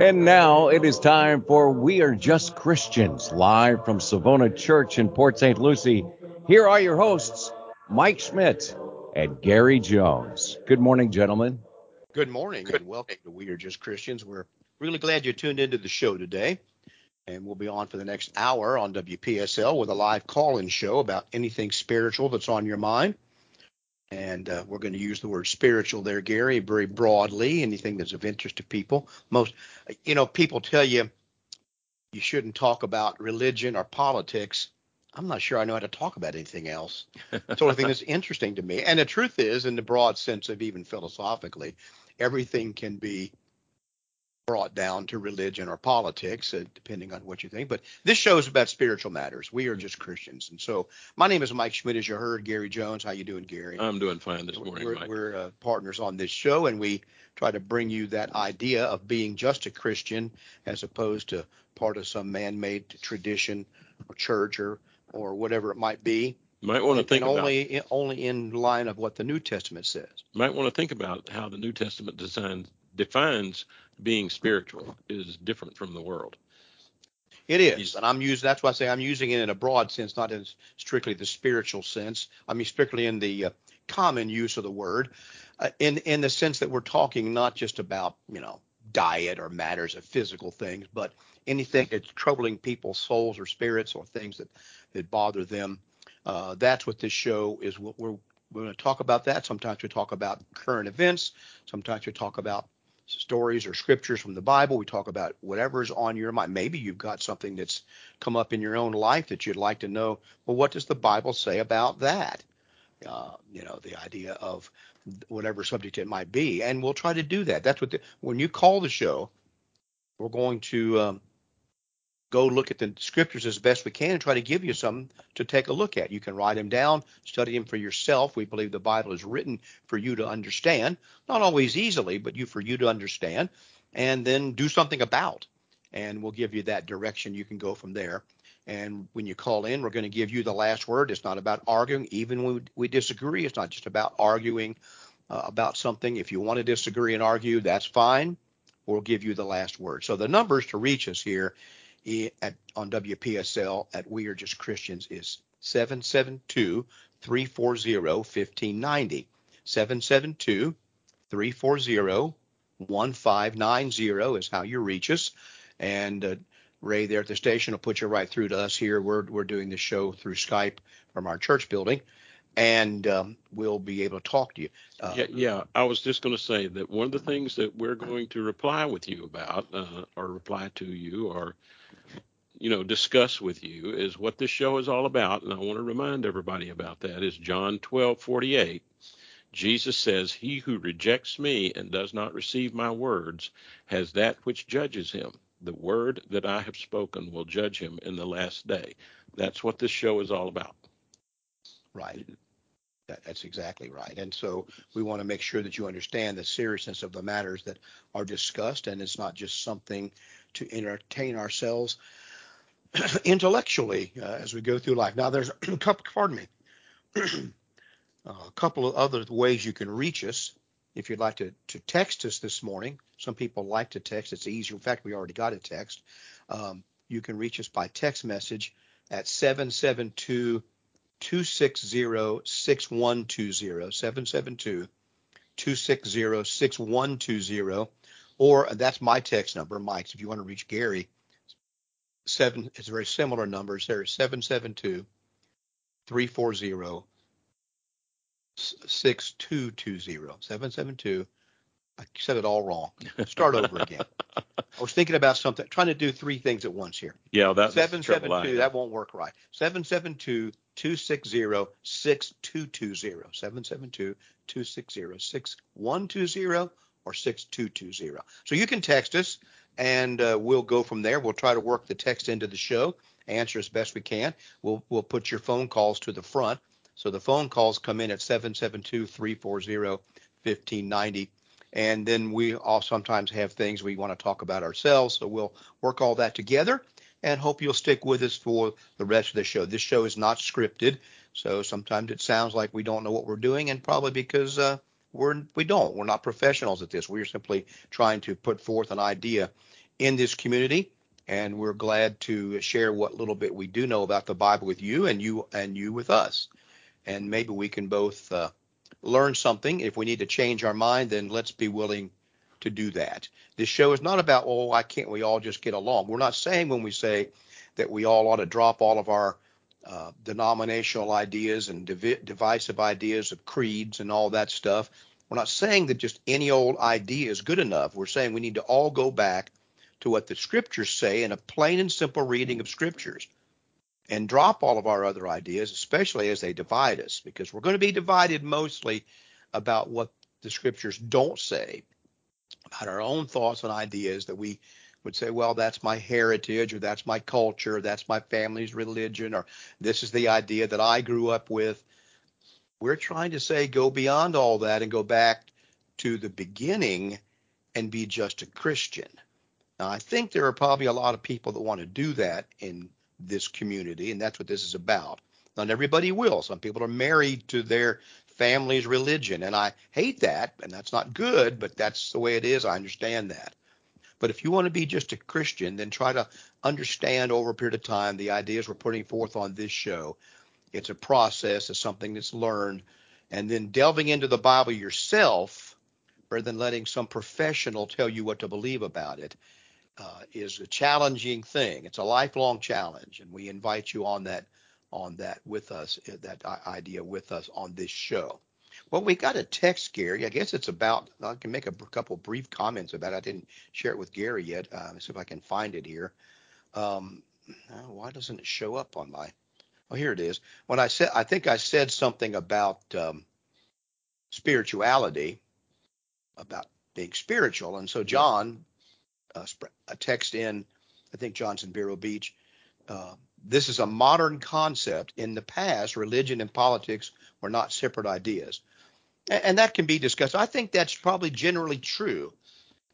And now it is time for We Are Just Christians, live from Savona Church in Port St. Lucie. Here are your hosts, Mike Schmidt and Gary Jones. Good morning, gentlemen. Good morning, and welcome to We Are Just Christians. We're really glad you tuned into the show today, and we'll be on for the next hour on WPSL with a live call-in show about anything spiritual that's on your mind. And uh, we're going to use the word spiritual there, Gary, very broadly. Anything that's of interest to people. Most, you know, people tell you you shouldn't talk about religion or politics. I'm not sure I know how to talk about anything else. It's the only thing that's interesting to me. And the truth is, in the broad sense of even philosophically, everything can be brought down to religion or politics, uh, depending on what you think. But this show is about spiritual matters. We are just Christians, and so my name is Mike Schmidt, as you heard. Gary Jones, how you doing, Gary? I'm doing fine this morning, we're, Mike. We're uh, partners on this show, and we try to bring you that idea of being just a Christian as opposed to part of some man-made tradition or church or or whatever it might be. Might want to think and about only only in line of what the New Testament says. might want to think about how the New Testament designs defines being spiritual is different from the world. It is, and I'm using. That's why I say I'm using it in a broad sense, not in strictly the spiritual sense. I mean, strictly in the uh, common use of the word, uh, in in the sense that we're talking not just about you know diet or matters of physical things, but anything that's troubling people's souls or spirits or things that that bother them. Uh, that's what this show is. We're, we're we're going to talk about that. Sometimes we talk about current events. Sometimes we talk about stories or scriptures from the Bible. We talk about whatever's on your mind. Maybe you've got something that's come up in your own life that you'd like to know. Well, what does the Bible say about that? Uh, you know, the idea of whatever subject it might be, and we'll try to do that. That's what the, when you call the show, we're going to um, go look at the scriptures as best we can and try to give you some to take a look at. You can write them down, study them for yourself. We believe the Bible is written for you to understand, not always easily, but you for you to understand, and then do something about. And we'll give you that direction. You can go from there. And when you call in, we're going to give you the last word. It's not about arguing, even when we disagree. It's not just about arguing uh, about something. If you want to disagree and argue, that's fine. We'll give you the last word. So the numbers to reach us here at, on WPSL at We Are Just Christians is 772 340 1590. 772 340 1590 is how you reach us. And uh, Ray there at the station will put you right through to us here. We're, we're doing the show through Skype from our church building and um, we'll be able to talk to you. Uh, yeah, yeah, I was just going to say that one of the things that we're going to reply with you about, uh, or reply to you, or you know, discuss with you is what this show is all about. And I want to remind everybody about that is John 12, 48. Jesus says, He who rejects me and does not receive my words has that which judges him. The word that I have spoken will judge him in the last day. That's what this show is all about. Right. That, that's exactly right. And so we want to make sure that you understand the seriousness of the matters that are discussed, and it's not just something to entertain ourselves intellectually uh, as we go through life. Now, there's a couple, pardon me, a couple of other ways you can reach us. If you'd like to, to text us this morning, some people like to text. It's easier. In fact, we already got a text. Um, you can reach us by text message at 772 260 6120. 772 260 6120. Or that's my text number, Mike's. If you want to reach Gary, seven it's very similar numbers there 772 340 6220 772 I said it all wrong. Start over again. I was thinking about something, trying to do three things at once here. Yeah, that's seven seven two. That won't work right. Seven seven two two six zero six two two zero. Seven seven two two six zero six one two zero or six two two zero. So you can text us and uh, we'll go from there. We'll try to work the text into the show, answer as best we can. We'll we'll put your phone calls to the front. So the phone calls come in at 772-340-1590. And then we all sometimes have things we want to talk about ourselves. So we'll work all that together and hope you'll stick with us for the rest of the show. This show is not scripted. So sometimes it sounds like we don't know what we're doing, and probably because uh, we're we don't. We're not professionals at this. We're simply trying to put forth an idea in this community, and we're glad to share what little bit we do know about the Bible with you, and you and you with us. And maybe we can both uh, learn something. If we need to change our mind, then let's be willing to do that. This show is not about, oh, why can't we all just get along? We're not saying when we say that we all ought to drop all of our uh, denominational ideas and div- divisive ideas of creeds and all that stuff. We're not saying that just any old idea is good enough. We're saying we need to all go back to what the scriptures say in a plain and simple reading of scriptures and drop all of our other ideas, especially as they divide us, because we're going to be divided mostly about what the scriptures don't say, about our own thoughts and ideas that we would say, well, that's my heritage, or that's my culture, that's my family's religion, or this is the idea that I grew up with. We're trying to say go beyond all that and go back to the beginning and be just a Christian. Now, I think there are probably a lot of people that want to do that in this community, and that's what this is about. Not everybody will. Some people are married to their family's religion, and I hate that, and that's not good, but that's the way it is. I understand that. But if you want to be just a Christian, then try to understand over a period of time the ideas we're putting forth on this show. It's a process, it's something that's learned, and then delving into the Bible yourself rather than letting some professional tell you what to believe about it uh, is a challenging thing. It's a lifelong challenge, and we invite you on that on that with us, that idea with us on this show. Well, we got a text, Gary. I guess it's about. I can make a couple brief comments about. it. I didn't share it with Gary yet. Uh, see if I can find it here. Um, why doesn't it show up on my? Oh, here it is. When I said, I think I said something about um, spirituality, about being spiritual, and so John, uh, a text in, I think Johnson Vero Beach. Uh, this is a modern concept. In the past, religion and politics were not separate ideas and that can be discussed. I think that's probably generally true.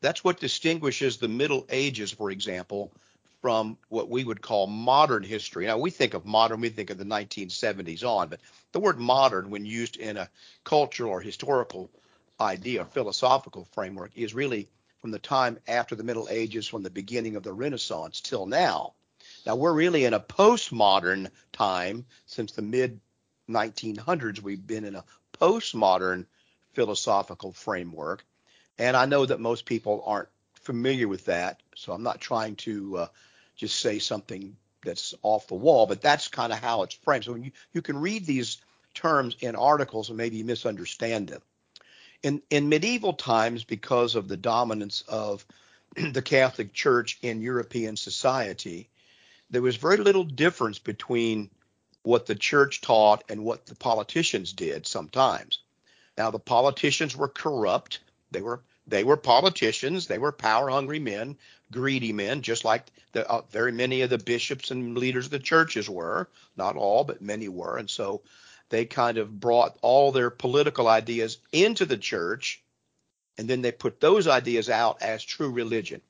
That's what distinguishes the Middle Ages, for example, from what we would call modern history. Now, we think of modern, we think of the 1970s on, but the word modern, when used in a cultural or historical idea, or philosophical framework, is really from the time after the Middle Ages, from the beginning of the Renaissance till now. Now, we're really in a postmodern time since the mid 1900s. We've been in a postmodern philosophical framework. And I know that most people aren't familiar with that, so I'm not trying to uh, just say something that's off the wall, but that's kind of how it's framed. So you, you can read these terms in articles and maybe misunderstand them. In, in medieval times, because of the dominance of the Catholic Church in European society, there was very little difference between what the church taught and what the politicians did sometimes. Now the politicians were corrupt. They were they were politicians. They were power hungry men, greedy men, just like the, uh, very many of the bishops and leaders of the churches were. Not all, but many were. And so they kind of brought all their political ideas into the church, and then they put those ideas out as true religion.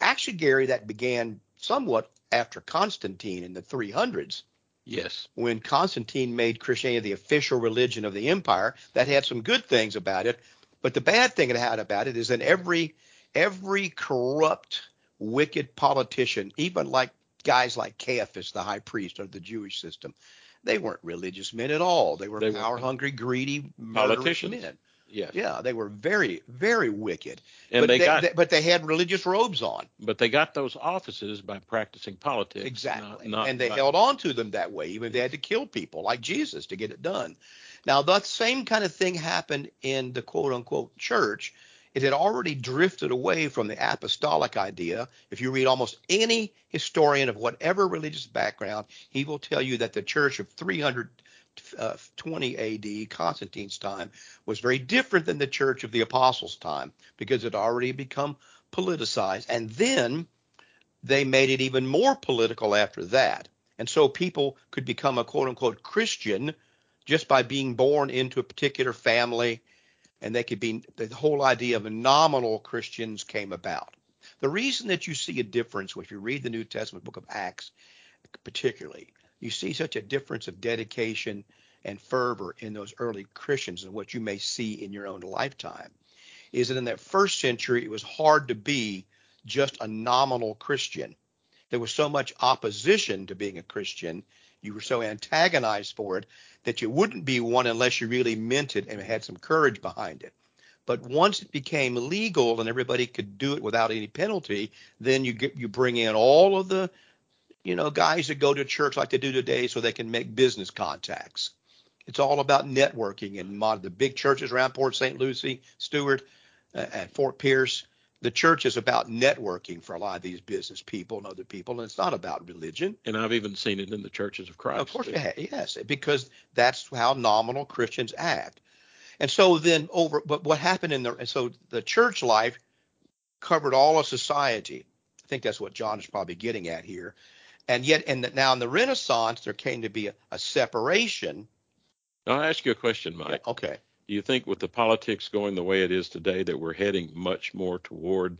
Actually, Gary, that began somewhat after Constantine in the 300s. Yes. When Constantine made Christianity the official religion of the empire, that had some good things about it, but the bad thing it had about it is that every every corrupt, wicked politician, even like guys like Caiaphas, the high priest of the Jewish system, they weren't religious men at all. They were power hungry, greedy, politicians. men. Yes. Yeah, they were very, very wicked. And but they, they got, they, but they had religious robes on. But they got those offices by practicing politics. Exactly. Not, not and they held on to them that way, even if they had to kill people like Jesus to get it done. Now, that same kind of thing happened in the quote unquote church. It had already drifted away from the apostolic idea. If you read almost any historian of whatever religious background, he will tell you that the church of 300 uh, 20 AD, Constantine's time, was very different than the church of the apostles' time because it already become politicized. And then they made it even more political after that. And so people could become a quote unquote Christian just by being born into a particular family. And they could be, the whole idea of nominal Christians came about. The reason that you see a difference if you read the New Testament book of Acts, particularly, you see such a difference of dedication and fervor in those early Christians and what you may see in your own lifetime is that in that first century it was hard to be just a nominal Christian. There was so much opposition to being a Christian. You were so antagonized for it that you wouldn't be one unless you really meant it and had some courage behind it. But once it became legal and everybody could do it without any penalty, then you get you bring in all of the you know guys that go to church like they do today so they can make business contacts. It's all about networking and the big churches around Port St. Lucie, Stuart, uh, and Fort Pierce the church is about networking for a lot of these business people and other people, and it's not about religion. And I've even seen it in the churches of Christ. Of course, yes, because that's how nominal Christians act. And so then over, but what happened in the, so the church life covered all of society. I think that's what John is probably getting at here. And yet, and now in the Renaissance, there came to be a, a separation. I'll ask you a question, Mike. Yeah, okay. Do you think with the politics going the way it is today that we're heading much more toward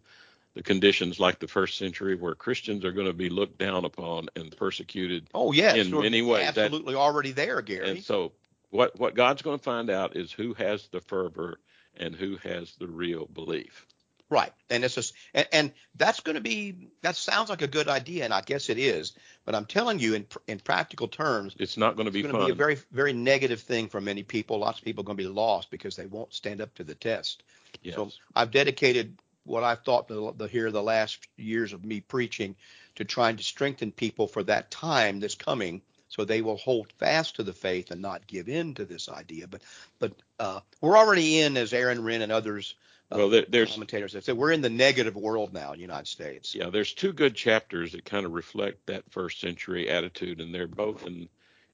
the conditions like the first century where Christians are going to be looked down upon and persecuted? Oh yes, in many ways. Absolutely, that, already there, Gary. And so what what God's going to find out is who has the fervor and who has the real belief. Right, and it's just, and, and that's going to be that sounds like a good idea, and I guess it is. But I'm telling you, in in practical terms, it's not going to be it's going to be a very very negative thing for many people. Lots of people are going to be lost because they won't stand up to the test. Yes. So I've dedicated what I've thought the, the here the last years of me preaching to trying to strengthen people for that time that's coming so they will hold fast to the faith and not give in to this idea. But but uh, we're already in, as Aaron Renn and others well, there, there's commentators that say we're in the negative world now in the United States. Yeah, there's two good chapters that kind of reflect that first century attitude, and they're both in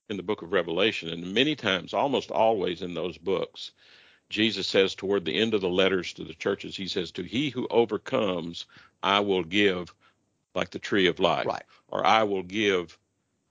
in the book of Revelation. And many times, almost always in those books, Jesus says toward the end of the letters to the churches, he says, "To he who overcomes, I will give like the tree of life, right. or I will give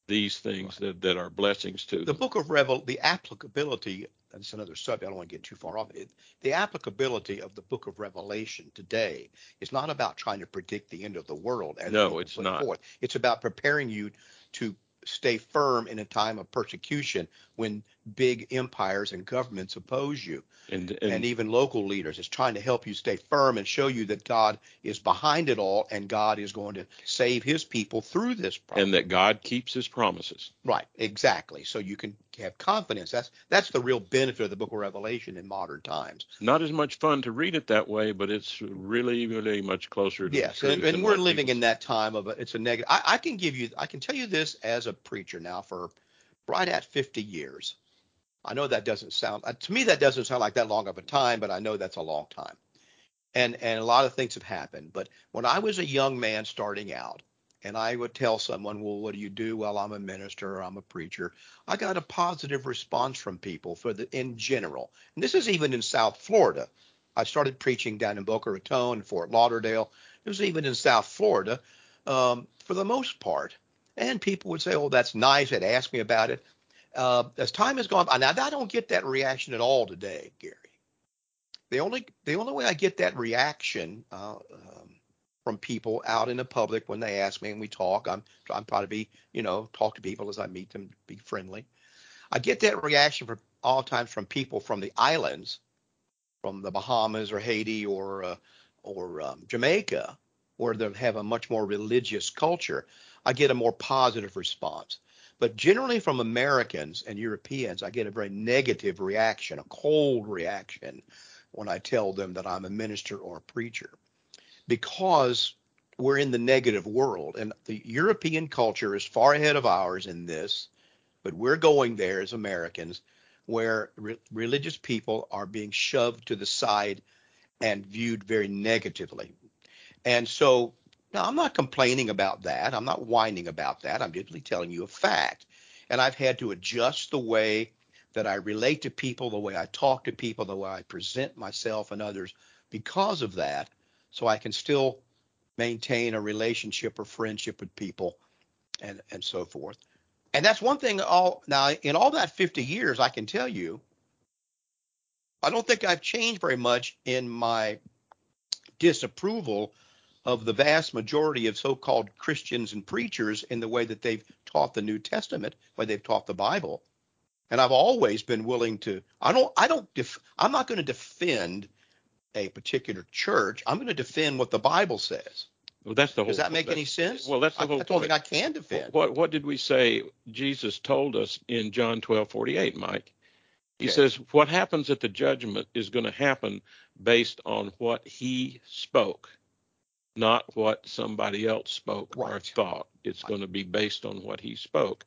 these things right. that, that are blessings to the them. book of Revel, the applicability that's another subject. I don't want to get too far off it. The applicability of the book of Revelation today is not about trying to predict the end of the world. As no, it's not. Forth. It's about preparing you to stay firm in a time of persecution when big empires and governments oppose you. And, and, and, even local leaders it's trying to help you stay firm and show you that god is behind it all and god is going to save his people through this problem. and that god keeps his promises. Right exactly. So you can have confidence. That's that's the real benefit of the book of revelation in modern times. Not as much fun to read it that way but it's really really much closer to yes and, and we're living in that time of a, it's a negative I, I can give you i can tell you this as a preacher now for right at 50 years I know that doesn't sound uh, to me that doesn't sound like that long of a time, but I know that's a long time. And and a lot of things have happened. But when I was a young man starting out, and I would tell someone, "Well, what do you do?" Well, I'm a minister or I'm a preacher. I got a positive response from people for the in general. And this is even in South Florida. I started preaching down in Boca Raton, Fort Lauderdale. It was even in South Florida um, for the most part. And people would say, "Oh, that's nice." They'd ask me about it uh, as time has gone by, now I don't get that reaction at all today, Gary. The only the only way I get that reaction uh, um, from people out in the public when they ask me and we talk, I'm I'm trying to be you know talk to people as I meet them, be friendly. I get that reaction from all times from people from the islands, from the Bahamas or Haiti or uh, or um, Jamaica, where they have a much more religious culture. I get a more positive response. But generally, from Americans and Europeans, I get a very negative reaction, a cold reaction, when I tell them that I'm a minister or a preacher, because we're in the negative world. And the European culture is far ahead of ours in this, but we're going there as Americans where re- religious people are being shoved to the side and viewed very negatively. And so now, I'm not complaining about that. I'm not whining about that. I'm simply telling you a fact. And I've had to adjust the way that I relate to people, the way I talk to people, the way I present myself and others because of that, so I can still maintain a relationship or friendship with people and, and so forth. And that's one thing all now in all that 50 years, I can tell you, I don't think I've changed very much in my disapproval of the vast majority of so-called Christians and preachers in the way that they've taught the New Testament, way they've taught the Bible. And I've always been willing to. I don't. I don't. Def, I'm not going to defend a particular church. I'm going to defend what the Bible says. Well, that's the whole. Does that make any sense? Well, that's the whole. I, that's thing I can defend. What What did we say? Jesus told us in John 12:48, Mike. He okay. says, "What happens at the judgment is going to happen based on what He spoke, not what somebody else spoke right. or thought. It's right. going to be based on what He spoke."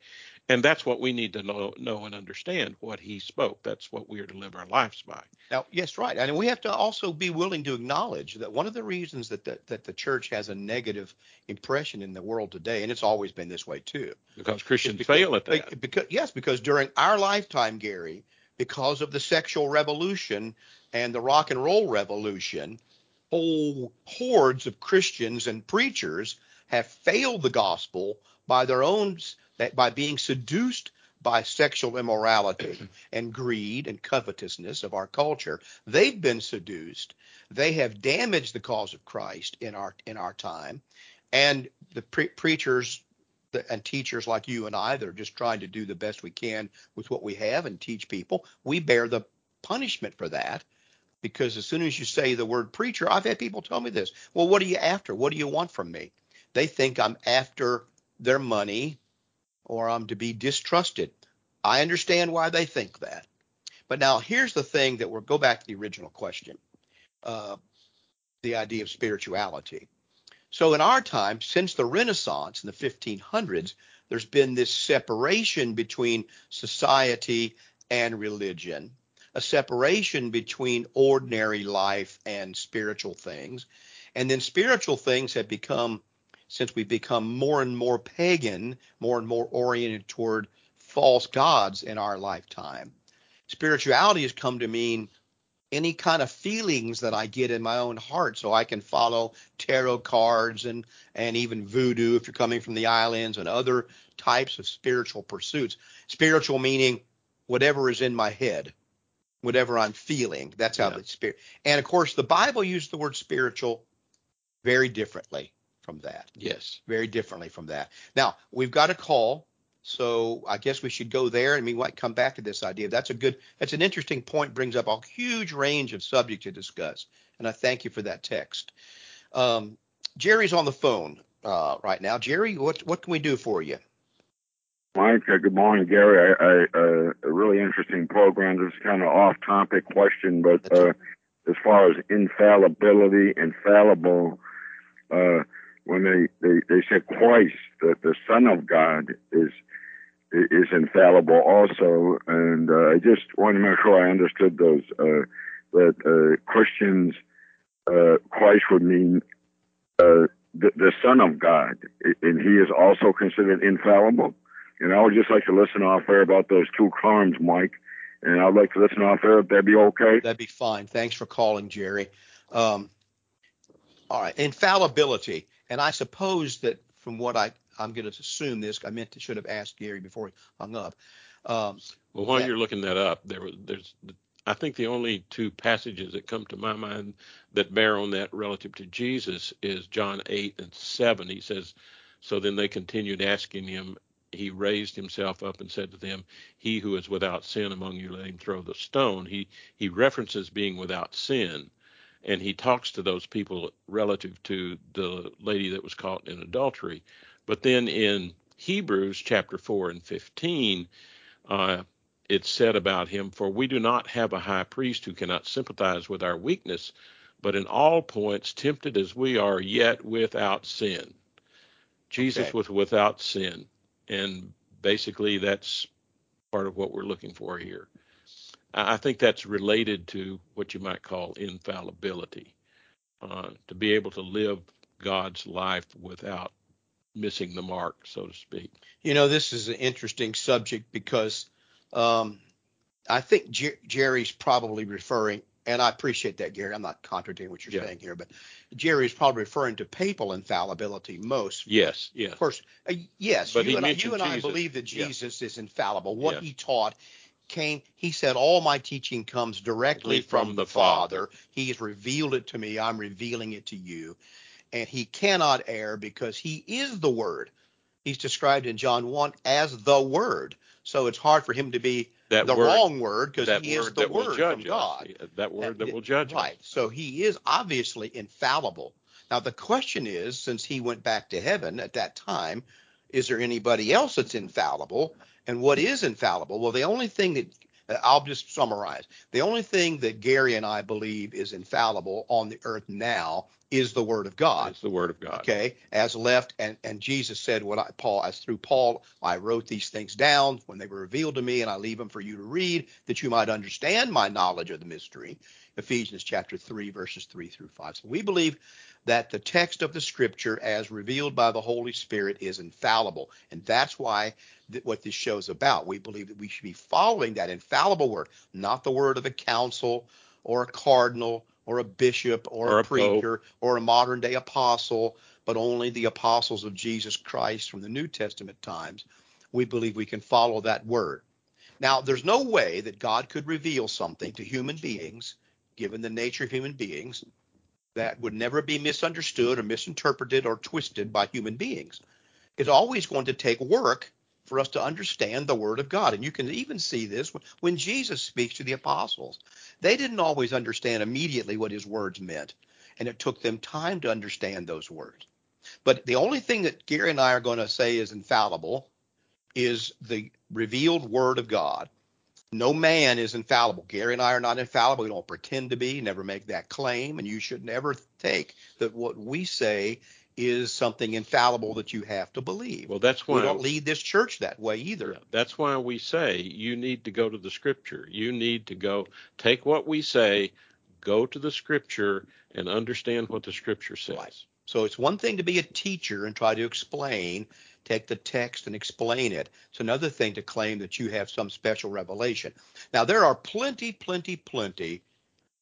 And that's what we need to know, know and understand what he spoke. That's what we are to live our lives by. Now, yes, right. And we have to also be willing to acknowledge that one of the reasons that the, that the church has a negative impression in the world today, and it's always been this way too, because Christians because, fail at that. Because, yes, because during our lifetime, Gary, because of the sexual revolution and the rock and roll revolution, whole hordes of Christians and preachers have failed the gospel by their own by being seduced by sexual immorality and greed and covetousness of our culture, they've been seduced. They have damaged the cause of Christ in our in our time, and the pre- preachers and teachers like you and I that are just trying to do the best we can with what we have and teach people, we bear the punishment for that. Because as soon as you say the word preacher, I've had people tell me this. Well, what are you after? What do you want from me? They think I'm after their money or I'm to be distrusted. I understand why they think that. But now here's the thing that we'll go back to the original question uh, the idea of spirituality. So in our time, since the Renaissance in the 1500s, there's been this separation between society and religion, a separation between ordinary life and spiritual things. And then spiritual things have become since we've become more and more pagan, more and more oriented toward false gods in our lifetime. Spirituality has come to mean any kind of feelings that I get in my own heart. So I can follow tarot cards and, and even voodoo if you're coming from the islands and other types of spiritual pursuits. Spiritual meaning whatever is in my head, whatever I'm feeling. That's how yeah. the spirit. And of course, the Bible uses the word spiritual very differently from that. Yes. Very differently from that. Now, we've got a call. So I guess we should go there and we might come back to this idea. That's a good, that's an interesting point, brings up a huge range of subject to discuss. And I thank you for that text. Um, Jerry's on the phone uh, right now. Jerry, what, what can we do for you? Mike, uh, good morning, Gary. I, I, uh, a really interesting program. This is kind of off topic question, but uh, as far as infallibility, infallible, uh, when they, they, they said Christ, that the Son of God is is infallible also, and uh, I just want to make sure I understood those uh, that uh, Christians uh, Christ would mean uh, the, the Son of God, and He is also considered infallible. And I would just like to listen off air about those two terms, Mike. And I'd like to listen off air if that'd be okay. That'd be fine. Thanks for calling, Jerry. Um, all right, infallibility. And I suppose that from what I I'm going to assume this. I meant to should have asked Gary before he hung up. Um, well, while that, you're looking that up, there there's I think the only two passages that come to my mind that bear on that relative to Jesus is John 8 and 7. He says, So then they continued asking him. He raised himself up and said to them, He who is without sin among you, let him throw the stone. He he references being without sin and he talks to those people relative to the lady that was caught in adultery. But then in Hebrews chapter 4 and 15, uh, it's said about him, For we do not have a high priest who cannot sympathize with our weakness, but in all points tempted as we are, yet without sin. Jesus okay. was without sin. And basically, that's part of what we're looking for here. I think that's related to what you might call infallibility, uh, to be able to live God's life without missing the mark, so to speak. You know, this is an interesting subject because um, I think Jer- Jerry's probably referring, and I appreciate that, Gary. I'm not contradicting what you're yeah. saying here, but Jerry is probably referring to papal infallibility most. Yes, yes. Of course, uh, yes. But you and, I, you and I believe that Jesus yeah. is infallible. What yeah. he taught came he said all my teaching comes directly from, from, the father. father he has revealed it to me i'm revealing it to you and he cannot err because he is the word he's described in john 1 as the word so it's hard for him to be that the word, wrong word because that he is the that word from us. God. That word that Uh, will judge Right. us. So he is obviously infallible. Now the question is, since he went back to heaven at that time, is there anybody else that's infallible? And what is infallible? Well, the only thing that I'll just summarize. The only thing that Gary and I believe is infallible on the earth now is the word of God. It's the word of God. Okay, as left, and and Jesus said, "What I Paul, as through Paul, I wrote these things down when they were revealed to me, and I leave them for you to read, that you might understand my knowledge of the mystery." Ephesians chapter three, verses three through five. So we believe that the text of the Scripture, as revealed by the Holy Spirit, is infallible, and that's why th- what this show is about. We believe that we should be following that infallible word, not the word of a council or a cardinal or a bishop or, Or a a pope. preacher or a modern day apostle, but only the apostles of Jesus Christ from the New Testament times. We believe we can follow that word. Now, there's no way that God could reveal something to human beings, given the nature of human beings, that would never be misunderstood or misinterpreted or twisted by human beings. It's always going to take work for us to understand the Word of God. And you can even see this when Jesus speaks to the apostles. They didn't always understand immediately what his words meant, and it took them time to understand those words. But the only thing that Gary and I are going to say is infallible is the revealed Word of God. No man is infallible. Gary and I are not infallible. We don't pretend to be, never make that claim, and you should never take that what we say is something infallible that you have to believe. Well, that's why we don't lead this church that way either. Yeah, that's why we say you need to go to the scripture. You need to go take what we say, go to the scripture and understand what the scripture says. Right. So it's one thing to be a teacher and try to explain, take the text and explain it. It's another thing to claim that you have some special revelation. Now there are plenty, plenty, plenty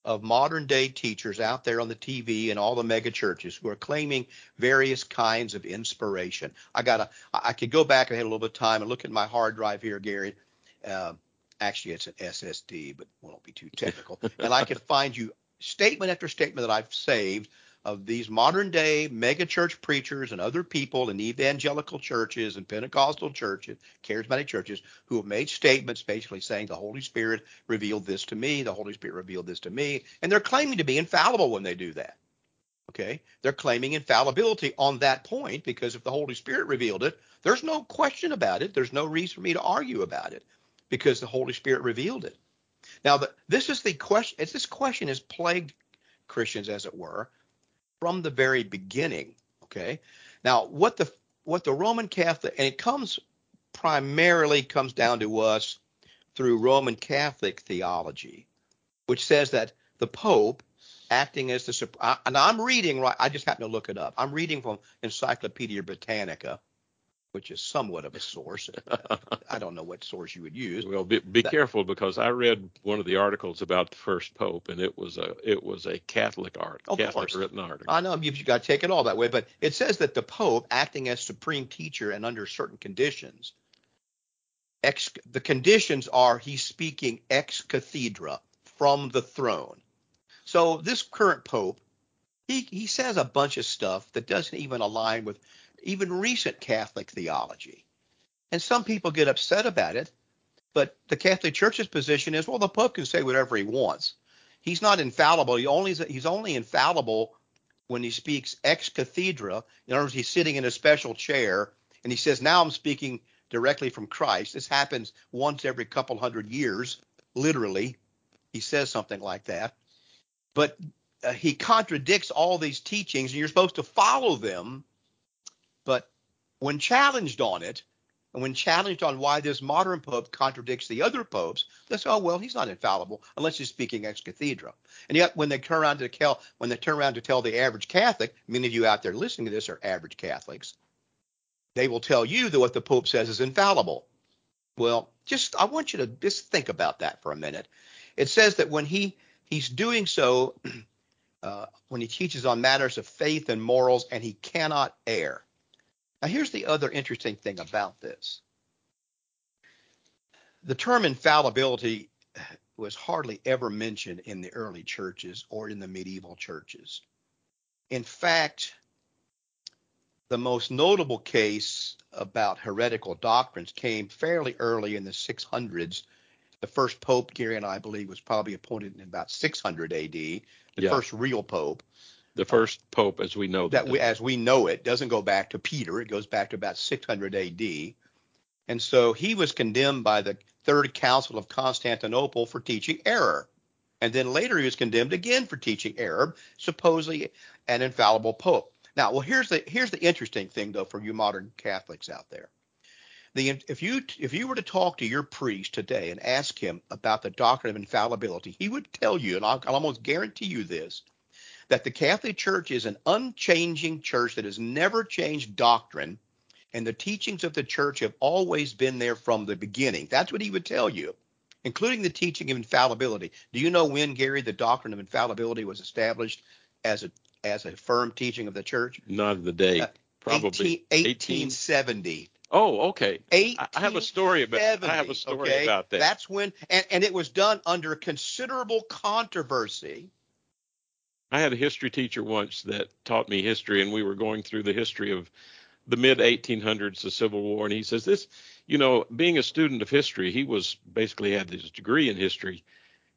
of modern day teachers out there on the TV and all the mega churches who are claiming various kinds of inspiration. I got to I could go back and had a little bit of time and look at my hard drive here, Gary. Uh, actually, it's an SSD, but won't be too technical. and I could find you statement after statement that I've saved of these modern day mega church preachers and other people in evangelical churches and Pentecostal churches, charismatic churches, who have made statements basically saying the Holy Spirit revealed this to me, the Holy Spirit revealed this to me, and they're claiming to be infallible when they do that. Okay? They're claiming infallibility on that point because if the Holy Spirit revealed it, there's no question about it. There's no reason for me to argue about it because the Holy Spirit revealed it. Now, the, this is the question. This question has plagued Christians, as it were, from the very beginning. Okay. Now, what the what the Roman Catholic and it comes primarily comes down to us through Roman Catholic theology, which says that the Pope, acting as the and I'm reading right. I just happened to look it up. I'm reading from Encyclopedia Britannica, which is somewhat of a source. I don't know what source you would use. Well, be, be That- careful because I read one of the articles about the first pope, and it was a it was a Catholic art, Of Catholic course. written article. I know you've got to take it all that way, but it says that the Pope, acting as supreme teacher and under certain conditions, ex, the conditions are he's speaking ex cathedra from the throne. So this current Pope, he, he says a bunch of stuff that doesn't even align with even recent Catholic theology. And some people get upset about it, but the Catholic Church's position is, well, the Pope can say whatever he wants. He's not infallible. He only he's only infallible when he speaks ex cathedra. In other words, he's sitting in a special chair and he says, "Now I'm speaking directly from Christ." This happens once every couple hundred years, literally. He says something like that, but uh, he contradicts all these teachings, and you're supposed to follow them. But when challenged on it, and when challenged on why this modern pope contradicts the other popes, they say, "Oh well, he's not infallible unless he's speaking ex cathedra." And yet, when they turn around to tell when they turn around to tell the average Catholic, many of you out there listening to this are average Catholics, they will tell you that what the pope says is infallible. Well, just I want you to just think about that for a minute. It says that when he he's doing so, uh, when he teaches on matters of faith and morals, and he cannot err. Now, here's the other interesting thing about this. The term infallibility was hardly ever mentioned in the early churches or in the medieval churches. In fact, the most notable case about heretical doctrines came fairly early in the 600s The first pope, Gary and I believe, was probably appointed in about 600 AD. The yeah. first real pope. The first pope, as we know that, we, as we know it, doesn't go back to Peter. It goes back to about 600 AD. And so he was condemned by the Third Council of Constantinople for teaching error. And then later he was condemned again for teaching error, supposedly an infallible pope. Now, well, here's the here's the interesting thing though for you modern Catholics out there. The, if you if you were to talk to your priest today and ask him about the doctrine of infallibility, he would tell you, and I'll, I'll almost guarantee you this, that the Catholic Church is an unchanging church that has never changed doctrine, and the teachings of the church have always been there from the beginning. That's what he would tell you, including the teaching of infallibility. Do you know when, Gary, the doctrine of infallibility was established as a as a firm teaching of the church? Not the date. Uh, Probably 18, 1870. Oh, okay. I have a story about. I have a story okay? about that. That's when, and, and it was done under considerable controversy. I had a history teacher once that taught me history, and we were going through the history of the mid 1800s, the Civil War, and he says this. You know, being a student of history, he was basically had his degree in history.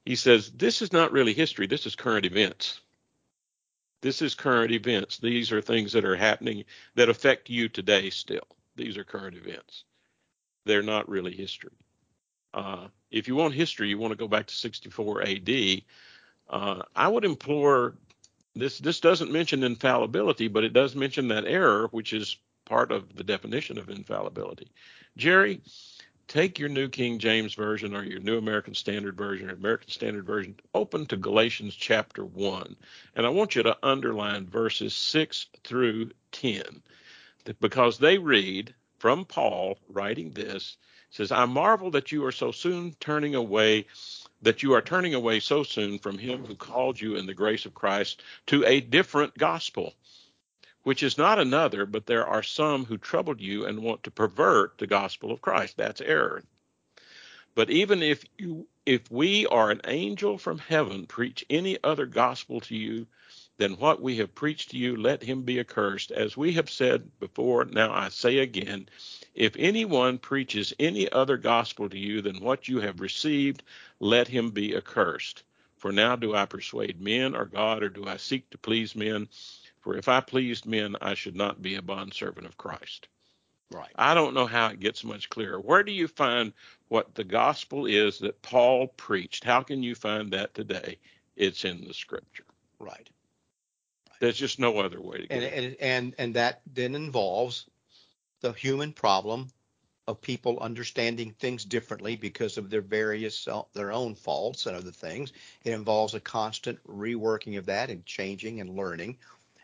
He says this is not really history. This is current events. This is current events. These are things that are happening that affect you today still. These are current events. They're not really history. Uh, if you want history, you want to go back to 64 AD. Uh, I would implore this. This doesn't mention infallibility, but it does mention that error, which is part of the definition of infallibility. Jerry, take your New King James Version or your New American Standard Version or American Standard Version, open to Galatians chapter 1, and I want you to underline verses 6 through 10 because they read from Paul writing this says, I marvel that you are so soon turning away, that you are turning away so soon from him who called you in the grace of Christ to a different gospel, which is not another, but there are some who troubled you and want to pervert the gospel of Christ. That's error. But even if you if we or an angel from heaven preach any other gospel to you than what we have preached to you, let him be accursed. As we have said before, now I say again, if anyone preaches any other gospel to you than what you have received, let him be accursed. For now do I persuade men or God, or do I seek to please men? For if I pleased men, I should not be a bondservant of Christ. Right. I don't know how it gets much clearer. Where do you find what the gospel is that Paul preached? How can you find that today? It's in the scripture. Right. There's just no other way to get and, it. And, and and that then involves the human problem of people understanding things differently because of their various uh, their own faults and other things. It involves a constant reworking of that and changing and learning.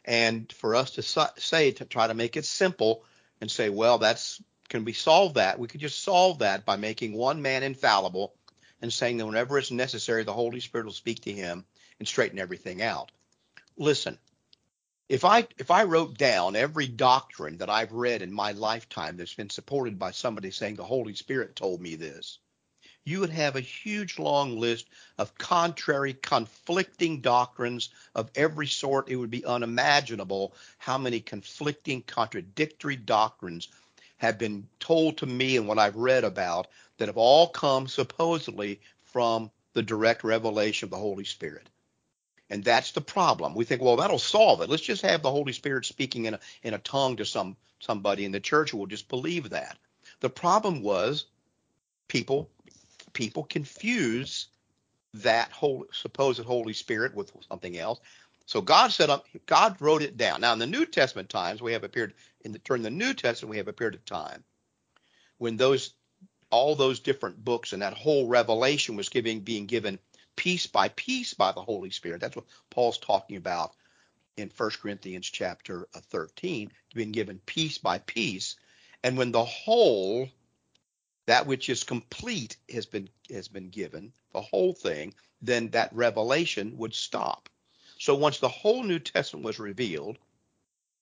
And for us to say to try to make it simple and say, well, that's can we solve that? We could just solve that by making one man infallible and saying that whenever it's necessary, the Holy Spirit will speak to him and straighten everything out. Listen, if I if I wrote down every doctrine that I've read in my lifetime that's been supported by somebody saying the Holy Spirit told me this, you would have a huge long list of contrary, conflicting doctrines of every sort. It would be unimaginable how many conflicting, contradictory doctrines have been told to me and what I've read about that have all come supposedly from the direct revelation of the Holy Spirit. And that's the problem. We think, well, that'll solve it. Let's just have the Holy Spirit speaking in a, in a tongue to some somebody in the church who will just believe that. The problem was people people confuse that whole supposed Holy Spirit with something else. So God said, God wrote it down. Now in the New Testament times, we have a period in the during the New Testament we have a period of time when those all those different books and that whole revelation was giving being given piece by piece by the Holy Spirit. That's what Paul's talking about in 1 Corinthians chapter uh, 13, being given piece by piece. And when the whole, that which is complete has been has been given, the whole thing, then that revelation would stop. So once the whole New Testament was revealed,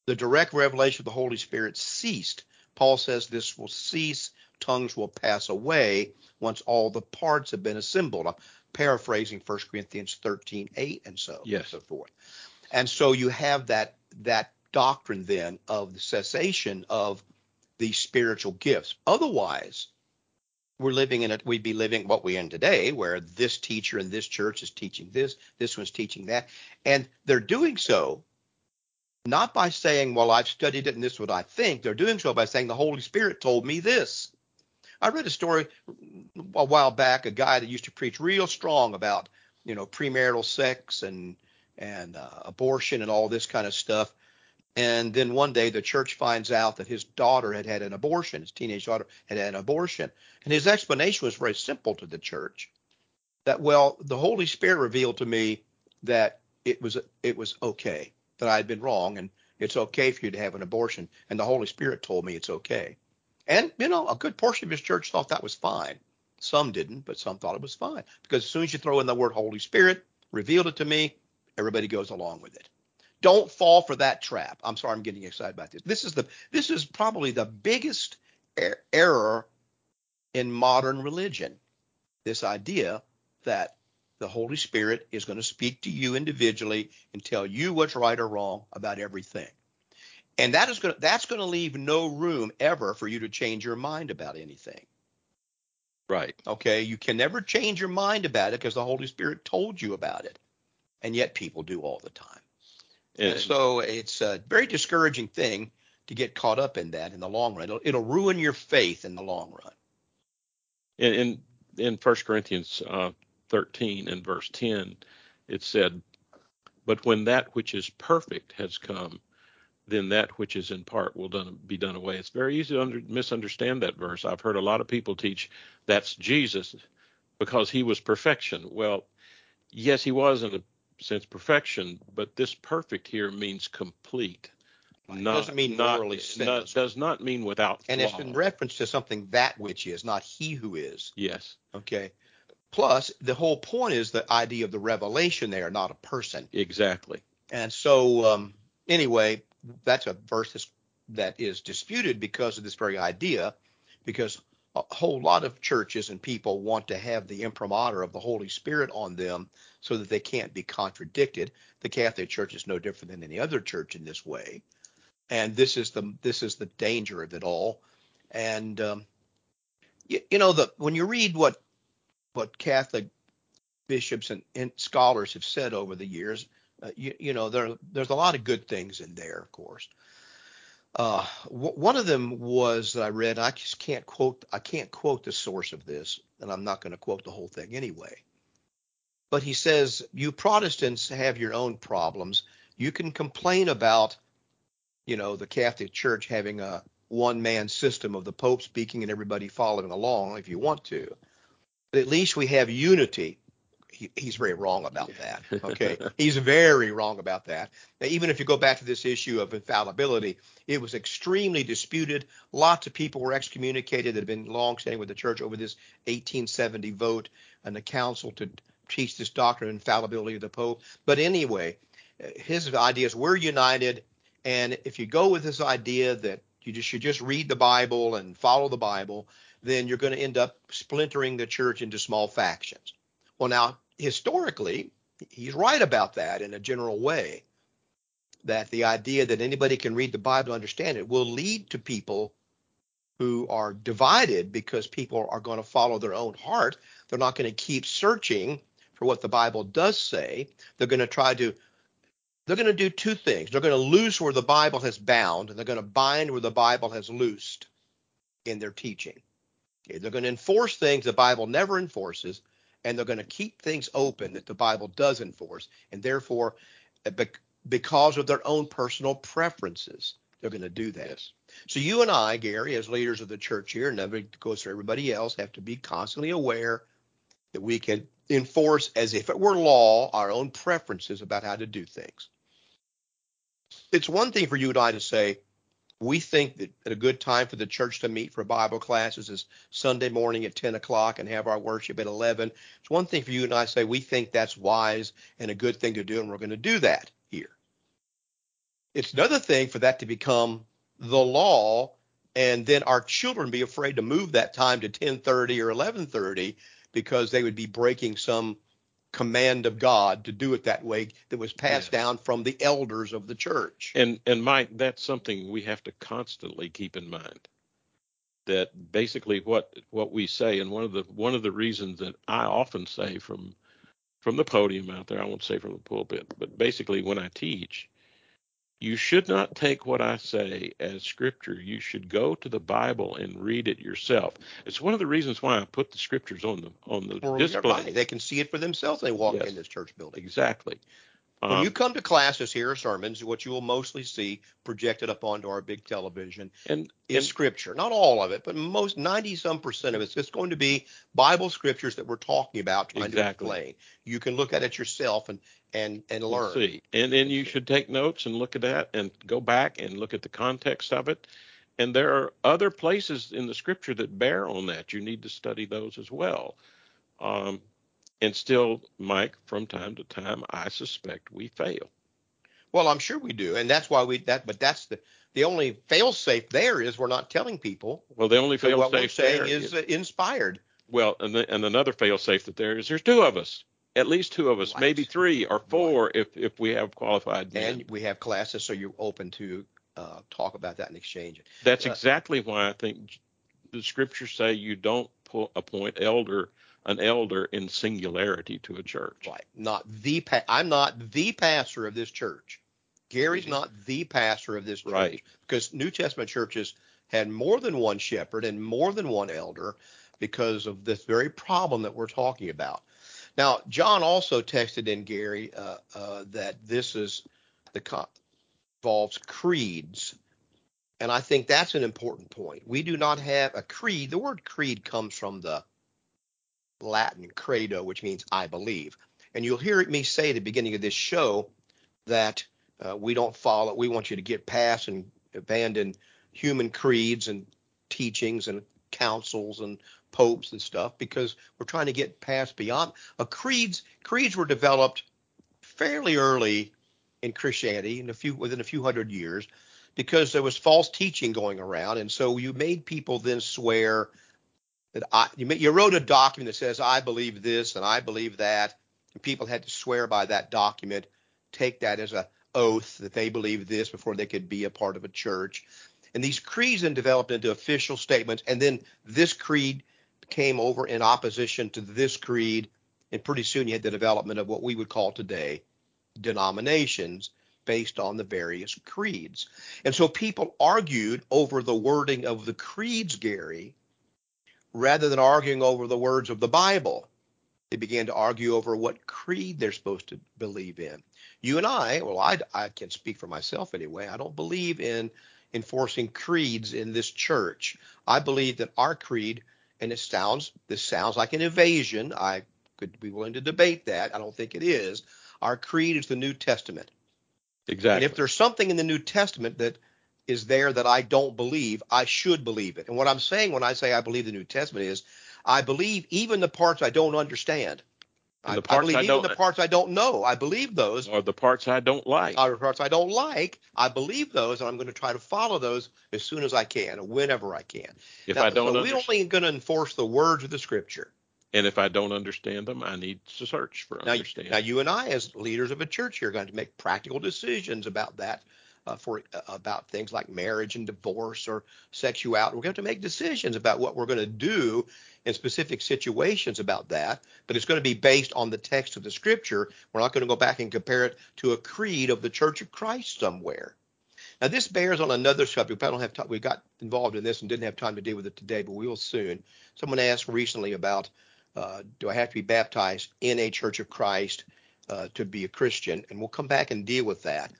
the direct revelation of the Holy Spirit ceased. Paul says this will cease, tongues will pass away once all the parts have been assembled paraphrasing 1 Corinthians 13, 8 and so, yes. and so forth. And so you have that that doctrine then of the cessation of these spiritual gifts. Otherwise, we're living in it, we'd be living what we're in today, where this teacher in this church is teaching this, this one's teaching that. And they're doing so not by saying, well, I've studied it and this is what I think. They're doing so by saying the Holy Spirit told me this. I read a story a while back, a guy that used to preach real strong about, you know, premarital sex and and uh, abortion and all this kind of stuff. And then one day the church finds out that his daughter had had an abortion, his teenage daughter had had an abortion. And his explanation was very simple to the church that, well, the Holy Spirit revealed to me that it was it was okay, that I had been wrong, and it's okay for you to have an abortion. And the Holy Spirit told me it's okay. And, you know, a good portion of his church thought that was fine. Some didn't, but some thought it was fine. Because as soon as you throw in the word Holy Spirit, revealed it to me, everybody goes along with it. Don't fall for that trap. I'm sorry, I'm getting excited about this. This is the this is probably the biggest er- error in modern religion. This idea that the Holy Spirit is going to speak to you individually and tell you what's right or wrong about everything. And that is going to, that's going to leave no room ever for you to change your mind about anything. Right. Okay. You can never change your mind about it because the Holy Spirit told you about it. And yet people do all the time. And, so it's a very discouraging thing to get caught up in that in the long run. It'll, it'll ruin your faith in the long run. In in, in 1 Corinthians uh, 13 and verse 10, it said, But when that which is perfect has come, then that which is in part will done, be done away. It's very easy to under, misunderstand that verse. I've heard a lot of people teach that's Jesus because he was perfection. Well, yes, he was in a sense perfection, but this perfect here means complete. Not, doesn't mean morally not, does not mean without and flaw. it's in reference to something that which is, not he who is. Yes. Okay. Plus, the whole point is the idea of the revelation there, not a person. Exactly. And so, um, anyway, that's a verse that is disputed because of this very idea, because a whole lot of churches and people want to have the imprimatur of the Holy Spirit on them so that they can't be contradicted. The Catholic Church is no different than any other church in this way, and this is the this is the danger of it all. And um, you, you know, the when you read what what Catholic bishops and, and scholars have said over the years, uh, you, you, know, there there's a lot of good things in there, of course. Uh, w- one of them was that I read. I just can't quote. I can't quote the source of this, and I'm not going to quote the whole thing anyway. But he says, "You Protestants have your own problems. You can complain about, you know, the Catholic Church having a one-man system of the Pope speaking and everybody following along if you want to. But at least we have unity he, he's very wrong about that. Okay, he's very wrong about that. Now, even if you go back to this issue of infallibility, it was extremely disputed. Lots of people were excommunicated that had been long standing with the church over this 1870 vote and the council to teach this doctrine of infallibility of the Pope. But anyway, his idea is we're united, and if you go with this idea that you just should just read the Bible and follow the Bible, then you're going to end up splintering the church into small factions. Well, now historically, he's right about that in a general way. That the idea that anybody can read the Bible and understand it will lead to people who are divided because people are going to follow their own heart. They're not going to keep searching for what the Bible does say. They're going to try to they're going to do two things. They're going to loose where the Bible has bound, and they're going to bind where the Bible has loosed in their teaching. Okay, they're going to enforce things the Bible never enforces, and they're going to keep things open that the Bible does enforce, and therefore, uh, because of their own personal preferences, they're going to do that. Yes. So you and I, Gary, as leaders of the church here, and that goes for everybody else, have to be constantly aware that we can enforce as if it were law our own preferences about how to do things. It's one thing for you and I to say, we think that a good time for the church to meet for Bible classes is Sunday morning at 10 o'clock and have our worship at 11. It's one thing for you and I say we think that's wise and a good thing to do, and we're going to do that here. It's another thing for that to become the law, and then our children be afraid to move that time to 10:30 or 11:30 because they would be breaking some command of God to do it that way that was passed down from the elders of the church. And and Mike, that's something we have to constantly keep in mind. that basically what what we say, and one of the one of the reasons that I often say from from the podium out there, I won't say from the pulpit, but basically when I teach, you should not take what I say as scripture. You should go to the Bible and read it yourself. It's one of the reasons why I put the scriptures on the on the well, display. They can see it for themselves. They walk yes. in this church building. Exactly. When um, you come to classes here, sermons, what you will mostly see projected up onto our big television and, is and, scripture. Not all of it, but most 90 some percent of it. It's going to be Bible scriptures that we're talking about trying exactly. to explain. You can look at it yourself and and and learn. see. And then you should take notes and look at that and go back and look at the context of it. And there are other places in the scripture that bear on that. You need to study those as well. Um, and still, Mike, from time to time, I suspect we fail. Well, I'm sure we do, and that's why we that. But that's the the only fail safe there is we're not telling people. Well, the only fail safe what we're saying is, uh, inspired. Well, and the, and another fail safe that there is there's two of us, at least two of us, right. maybe three or four right. if if we have qualified men. And we have classes, so you're open to uh, talk about that and exchange it. That's uh, exactly why I think the scriptures say you don't appoint elder an elder in singularity to a church. Right. Not the pa- I'm not the pastor of this church. Gary's mm-hmm. not the pastor of this church. Right. Because New Testament churches had more than one shepherd and more than one elder because of this very problem that we're talking about. Now, John also texted in Gary uh, uh, that this is the co- involves creeds, and I think that's an important point. We do not have a creed. The word creed comes from the Latin credo, which means I believe. And you'll hear me say at the beginning of this show that uh, we don't follow, we want you to get past and abandon human creeds and teachings and councils and popes and stuff because we're trying to get past beyond uh, creeds creeds were developed fairly early in Christianity in a few within a few hundred years because there was false teaching going around and so you made people then swear that I you, you wrote a document that says I believe this and I believe that, and people had to swear by that document, take that as a oath that they believe this before they could be a part of a church. And these creeds then developed into official statements, and then this creed came over in opposition to this creed, and pretty soon you had the development of what we would call today denominations based on the various creeds. And so people argued over the wording of the creeds, Gary, rather than arguing over the words of the Bible. They began to argue over what creed they're supposed to believe in. You and I, well, I, I can speak for myself anyway. I don't believe in enforcing creeds in this church. I believe that our creed, and it sounds this sounds like an evasion. I could be willing to debate that. I don't think it is. Our creed is the New Testament. Exactly. And if there's something in the New Testament that is there that I don't believe, I should believe it. And what I'm saying when I say I believe the New Testament is I believe even the parts I don't understand. I, I, believe I even the parts I don't know. I believe those. Or the parts I don't like. Or the parts I don't like. I believe those, and I'm going to try to follow those as soon as I can, or whenever I can. If now, I don't, so we only going to enforce the words of the Scripture. And if I don't understand them, I need to search for now, understanding. Now, you and I, as leaders of a church, here, are going to make practical decisions about that uh, for uh, about things like marriage and divorce or sexuality. We're going to make decisions about what we're going to do in specific situations about that, but it's going to be based on the text of the scripture. We're not going to go back and compare it to a creed of the Church of Christ somewhere. Now, this bears on another subject. I don't have time. We got involved in this and didn't have time to deal with it today, but we will soon. Someone asked recently about uh, do I have to be baptized in a Church of Christ uh, to be a Christian? And we'll come back and deal with that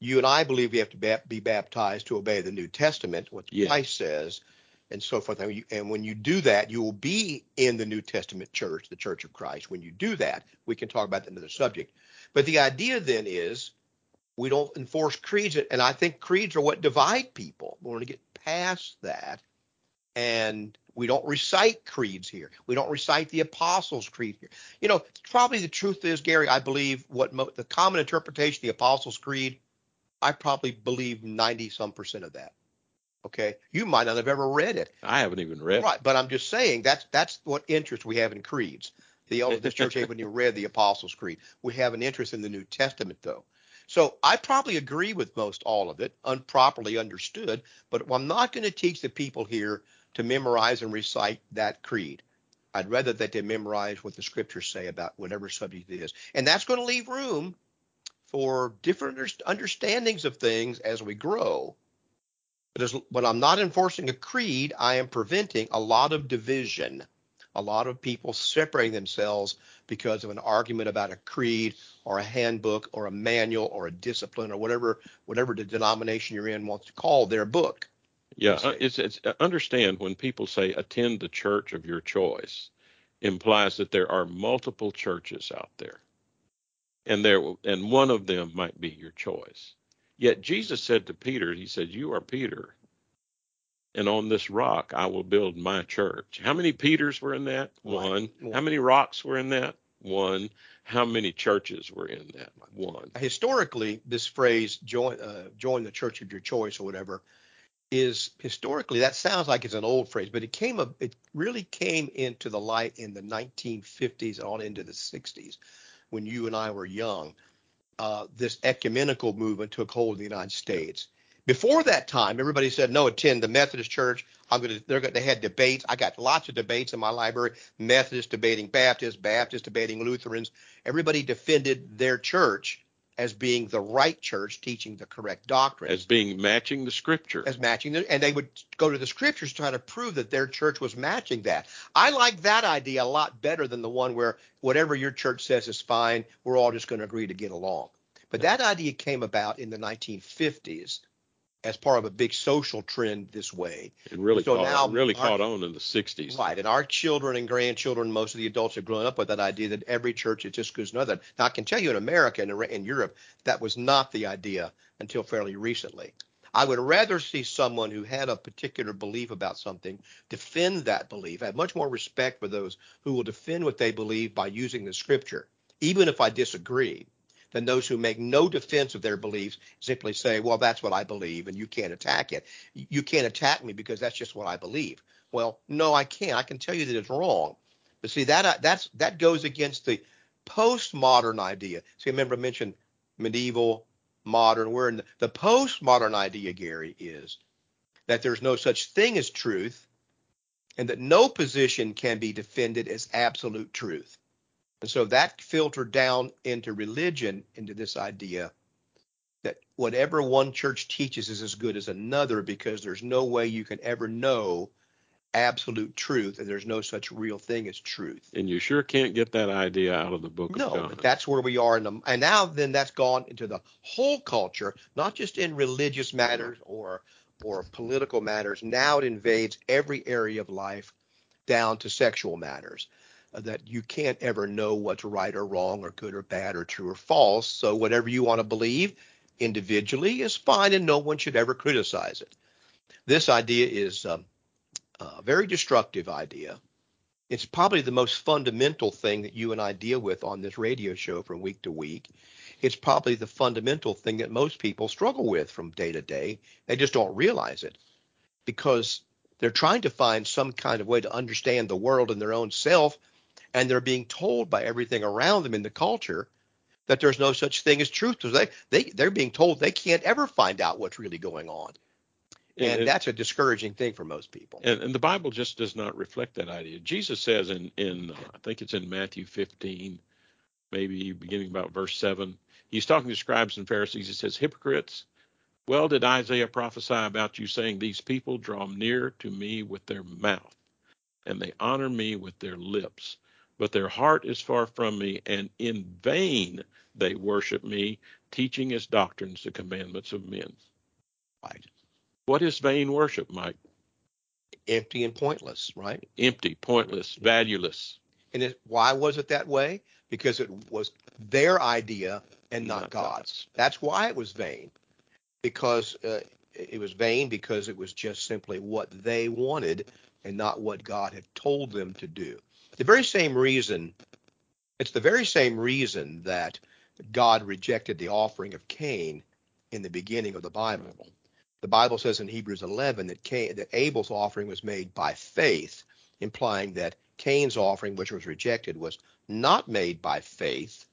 you and I believe we have to be baptized to obey the New Testament, what. Christ says, and so forth. And when you do that, you will be in the New Testament church, the Church of Christ. When you do that, we can talk about another subject. But the idea then is we don't enforce creeds, and I think creeds are what divide people. We want to get past that, and we don't recite creeds here. We don't recite the Apostles' Creed here. You know, probably the truth is, Gary, I believe what mo- the common interpretation of the Apostles' Creed I probably believe 90 some percent of that. Okay. You might not have ever read it. I haven't even read Right. But I'm just saying that's that's what interest we have in creeds. The oh, this church haven't even read the Apostles' Creed. We have an interest in the New Testament though. So I probably agree with most all of it, unproperly understood, but I'm not going to teach the people here to memorize and recite that creed. I'd rather that they memorize what the scriptures say about whatever subject it is. And that's going to leave room for different understandings of things as we grow. But, as, but I'm not enforcing a creed, I am preventing a lot of division, a lot of people separating themselves because of an argument about a creed or a handbook or a manual or a discipline or whatever whatever the denomination you're in wants to call their book. Yeah, it's, it's understand when people say attend the church of your choice implies that there are multiple churches out there. And there and one of them might be your choice. Yet Jesus said to Peter, he said, "You are Peter, and on this rock I will build my church." How many Peters were in that? One. One. How many rocks were in that? One. How many churches were in that? One. Historically, this phrase "join uh, join the church of your choice" or whatever is historically that sounds like it's an old phrase, but it came up, it really came into the light in the 1950s on into the 60s when you and I were young. Uh, this ecumenical movement took hold in the United States. Before that time, everybody said, no, attend the Methodist Church. I'm to, they're to, they had debates. I got lots of debates in my library. Methodists debating Baptists, Baptists debating Lutherans. Everybody defended their church as being the right church teaching the correct doctrine. As being matching the scripture. As matching the, and they would go to the scriptures to try to prove that their church was matching that. I like that idea a lot better than the one where whatever your church says is fine, we're all just going to agree to get along. But that idea came about in the 1950s as part of a big social trend this way. It really, so caught, now really our, caught on in the 60s. Right. And our children and grandchildren, most of the adults have grown up with that idea that every church is just as another. Now, I can tell you in America and in Europe, that was not the idea until fairly recently. I would rather see someone who had a particular belief about something defend that belief. I have much more respect for those who will defend what they believe by using the scripture, even if I disagree than those who make no defense of their beliefs, simply say, well, that's what I believe and you can't attack it. You can't attack me because that's just what I believe. Well, no, I can't. I can tell you that it's wrong. But see, that uh, that's that goes against the postmodern idea. See, remember I mentioned medieval, modern. We're in the, the postmodern idea, Gary, is that there's no such thing as truth and that no position can be defended as absolute truth. And so that filtered down into religion, into this idea that whatever one church teaches is as good as another because there's no way you can ever know absolute truth and there's no such real thing as truth. And you sure can't get that idea out of the book no, of John. No, that's where we are in the and now then that's gone into the whole culture, not just in religious matters or or political matters. Now it invades every area of life down to sexual matters that you can't ever know what's right or wrong or good or bad or true or false. So whatever you want to believe individually is fine and no one should ever criticize it. This idea is um, a very destructive idea. It's probably the most fundamental thing that you and I deal with on this radio show from week to week. It's probably the fundamental thing that most people struggle with from day to day. They just don't realize it because they're trying to find some kind of way to understand the world and their own self and they're being told by everything around them in the culture that there's no such thing as truth. So they, they they're being told they can't ever find out what's really going on. And, and that's a discouraging thing for most people. And, and, the Bible just does not reflect that idea. Jesus says in in I think it's in Matthew 15, maybe beginning about verse seven. He's talking to scribes and Pharisees. He says, "Hypocrites, well did Isaiah prophesy about you, saying, These people draw near to me with their mouth, and they honor me with their lips, but their heart is far from me, and in vain they worship me, teaching as doctrines the commandments of men. Right. What is vain worship, Mike? Empty and pointless, right? Empty, pointless, valueless. And it, why was it that way? Because it was their idea and not, not God's. God's. That's why it was vain. Because uh, it was vain because it was just simply what they wanted and not what God had told them to do the very same reason, it's the very same reason that God rejected the offering of Cain in the beginning of the Bible. The Bible says in Hebrews 11 that, Cain, that Abel's offering was made by faith, implying that Cain's offering, which was rejected, was not made by faith,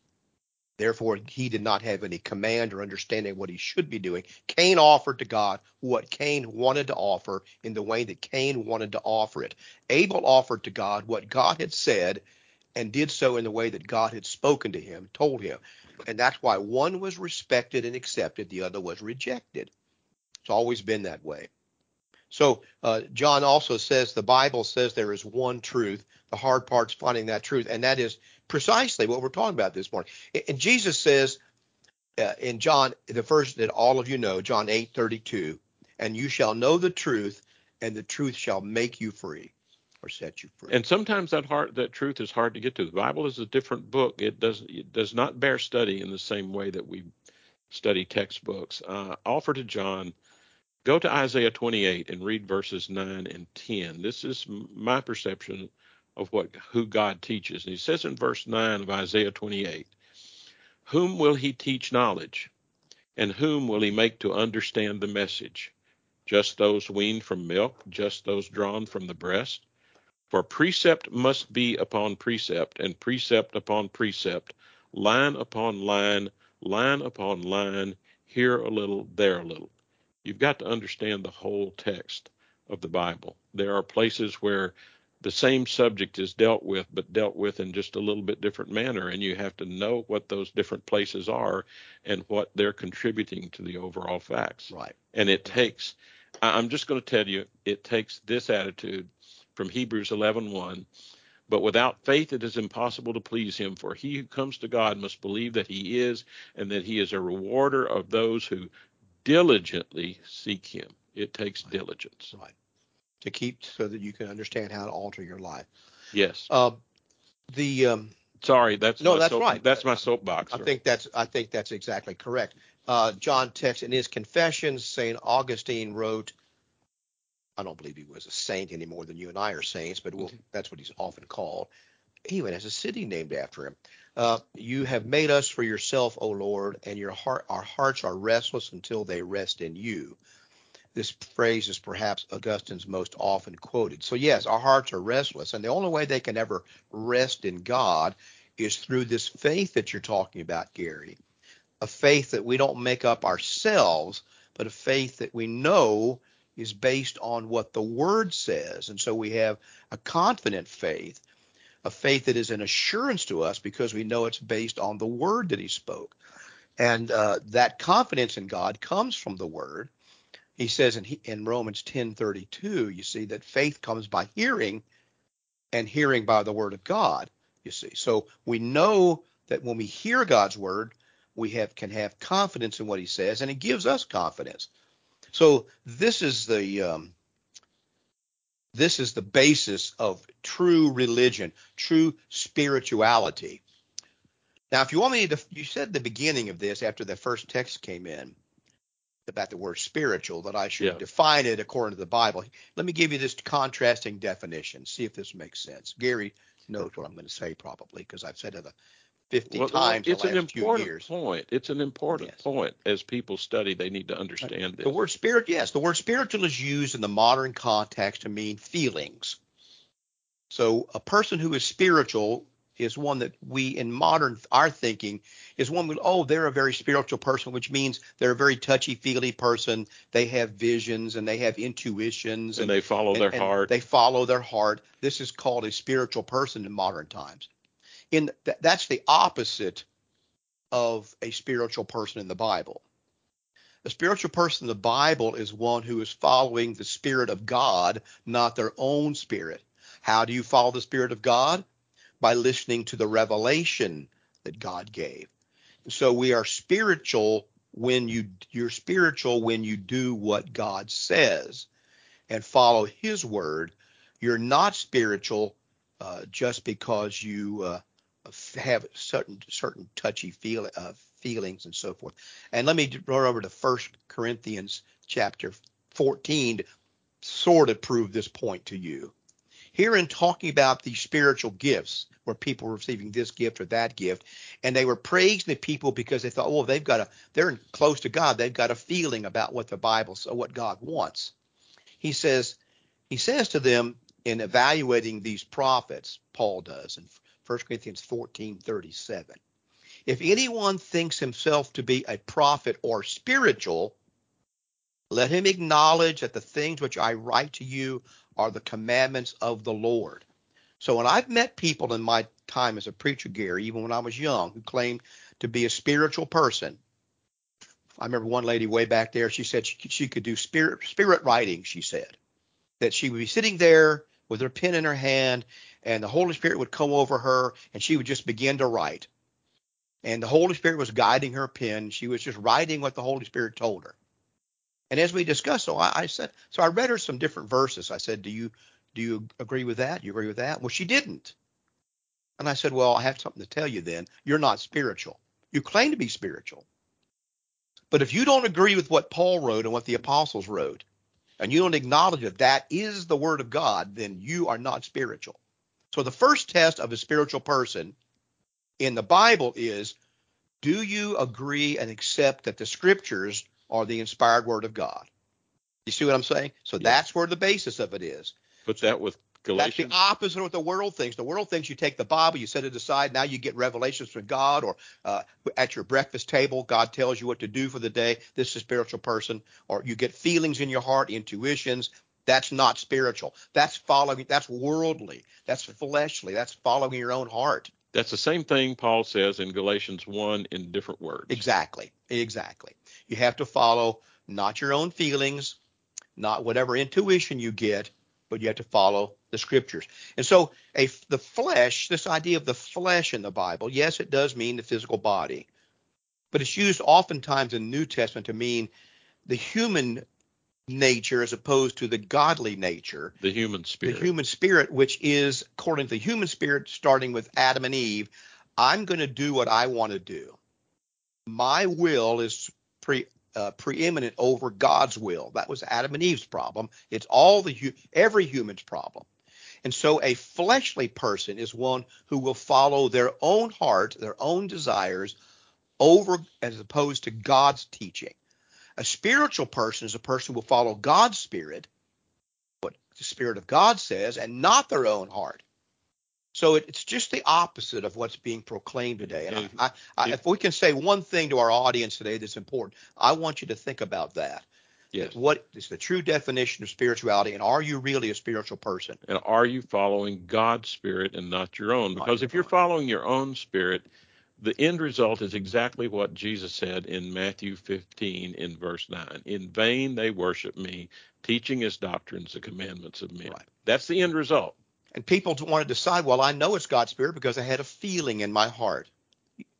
Therefore, he did not have any command or understanding what he should be doing. Cain offered to God what Cain wanted to offer in the way that Cain wanted to offer it. Abel offered to God what God had said and did so in the way that God had spoken to him, told him. And that's why one was respected and accepted, the other was rejected. It's always been that way. So uh, John also says the Bible says there is one truth. The hard part's finding that truth, and that is precisely what we're talking about this morning. And Jesus says uh, in John, the first that all of you know, John 8:32, and you shall know the truth, and the truth shall make you free or set you free. And sometimes that hard, that truth is hard to get to. The Bible is a different book. It does it does not bear study in the same way that we study textbooks. Uh, offer to John Go to Isaiah 28 and read verses 9 and 10. This is my perception of what who God teaches. And he says in verse 9 of Isaiah 28, Whom will he teach knowledge? And whom will he make to understand the message? Just those weaned from milk, just those drawn from the breast? For precept must be upon precept, and precept upon precept, line upon line, line upon line, here a little, there a little You've got to understand the whole text of the Bible. There are places where the same subject is dealt with, but dealt with in just a little bit different manner, and you have to know what those different places are and what they're contributing to the overall facts. Right. And it takes, I'm just going to tell you, it takes this attitude from Hebrews 11:1. But without faith, it is impossible to please him. For he who comes to God must believe that he is, and that he is a rewarder of those who diligently seek him. It takes right. diligence. Right. To keep so that you can understand how to alter your life. Yes. Uh, the um, sorry, that's no, that's soap, right. That's my soapbox. I think that's I think that's exactly correct. Uh, John text in his Confessions, Saint Augustine wrote. I don't believe he was a saint any more than you and I are saints, but we'll, mm-hmm. that's what he's often called. He even has a city named after him. Uh, you have made us for yourself, O Lord, and your heart, our hearts are restless until they rest in you. This phrase is perhaps Augustine's most often quoted. So, yes, our hearts are restless, and the only way they can ever rest in God is through this faith that you're talking about, Gary. A faith that we don't make up ourselves, but a faith that we know is based on what the Word says. And so we have a confident faith a faith that is an assurance to us because we know it's based on the word that he spoke. And uh, that confidence in God comes from the word. He says in, in Romans 10:32, you see that faith comes by hearing and hearing by the word of God, you see. So we know that when we hear God's word, we have can have confidence in what he says and it gives us confidence. So this is the um, this is the basis of true religion, true spirituality. Now, if you want me to, you said the beginning of this after the first text came in about the word spiritual that I should yeah. define it according to the Bible. Let me give you this contrasting definition. See if this makes sense. Gary knows what I'm going to say probably because I've said it a 50 well, times it's an important point. It's an important yes. point. As people study, they need to understand this. The word spirit, yes, the word spiritual is used in the modern context to mean feelings. So a person who is spiritual is one that we in modern our thinking is one with oh they're a very spiritual person which means they're a very touchy feely person they have visions and they have intuitions and, and they follow and, their and heart they follow their heart this is called a spiritual person in modern times in th- that's the opposite of a spiritual person in the Bible. A spiritual person in the Bible is one who is following the Spirit of God, not their own spirit. How do you follow the Spirit of God? By listening to the revelation that God gave. so we are spiritual when you you're spiritual when you do what God says and follow His word. You're not spiritual uh, just because you uh, have certain certain touchy feel, uh, feelings and so forth. And let me go over to First Corinthians chapter 14 to sort of prove this point to you. Here in talking about the spiritual gifts, where people were receiving this gift or that gift, and they were praising the people because they thought, oh, they've got a, they're close to God, they've got a feeling about what the Bible, so what God wants. He says, he says to them in evaluating these prophets, Paul does in 1 Corinthians 14 37. If anyone thinks himself to be a prophet or spiritual, let him acknowledge that the things which I write to you are the commandments of the Lord. So when I've met people in my time as a preacher, Gary, even when I was young, who claimed to be a spiritual person, I remember one lady way back there. She said she, she could do spirit spirit writing. She said that she would be sitting there with her pen in her hand, and the Holy Spirit would come over her, and she would just begin to write. And the Holy Spirit was guiding her pen. She was just writing what the Holy Spirit told her. And as we discussed, so I, I said, so I read her some different verses. I said, do you do you agree with that? Do you agree with that? Well, she didn't. And I said, well, I have something to tell you. Then you're not spiritual. You claim to be spiritual, but if you don't agree with what Paul wrote and what the apostles wrote, and you don't acknowledge that that is the word of God, then you are not spiritual. So the first test of a spiritual person in the Bible is do you agree and accept that the scriptures are the inspired word of God? You see what I'm saying? So that's where the basis of it is. Put that with Galatians. That's the opposite of what the world thinks. The world thinks you take the Bible, you set it aside, now you get revelations from God, or uh, at your breakfast table, God tells you what to do for the day. This is a spiritual person, or you get feelings in your heart, intuitions. That's not spiritual. That's following. That's worldly. That's fleshly. That's following your own heart. That's the same thing Paul says in Galatians 1 in different words. Exactly. Exactly. You have to follow not your own feelings, not whatever intuition you get, but you have to follow the scriptures. And so a, the flesh, this idea of the flesh in the Bible, yes, it does mean the physical body, but it's used oftentimes in the New Testament to mean the human nature as opposed to the godly nature. The human spirit. The human spirit, which is, according to the human spirit, starting with Adam and Eve, I'm going to do what I want to do. My will is pre, uh, preeminent over God's will. That was Adam and Eve's problem. It's all the every human's problem. And so a fleshly person is one who will follow their own heart, their own desires over as opposed to God's teaching. A spiritual person is a person who will follow God's spirit, what the spirit of God says, and not their own heart. So it, it's just the opposite of what's being proclaimed today. And I, I, if we can say one thing to our audience today that's important, I want you to think about that. Yes. What is the true definition of spirituality, and are you really a spiritual person? And are you following God's spirit and not your own? Because if you're following your own spirit, the end result is exactly what Jesus said in Matthew 15 in verse 9. In vain they worship me, teaching as doctrines the commandments of men. Right. That's the end result. And people want to decide, well, I know it's God's Spirit because I had a feeling in my heart.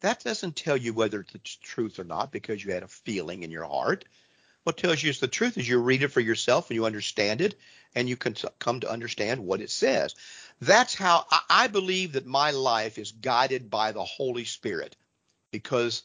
That doesn't tell you whether it's truth or not because you had a feeling in your heart. What tells you is the truth is you read it for yourself and you understand it and you can come to understand what it says. That's how I believe that my life is guided by the Holy Spirit because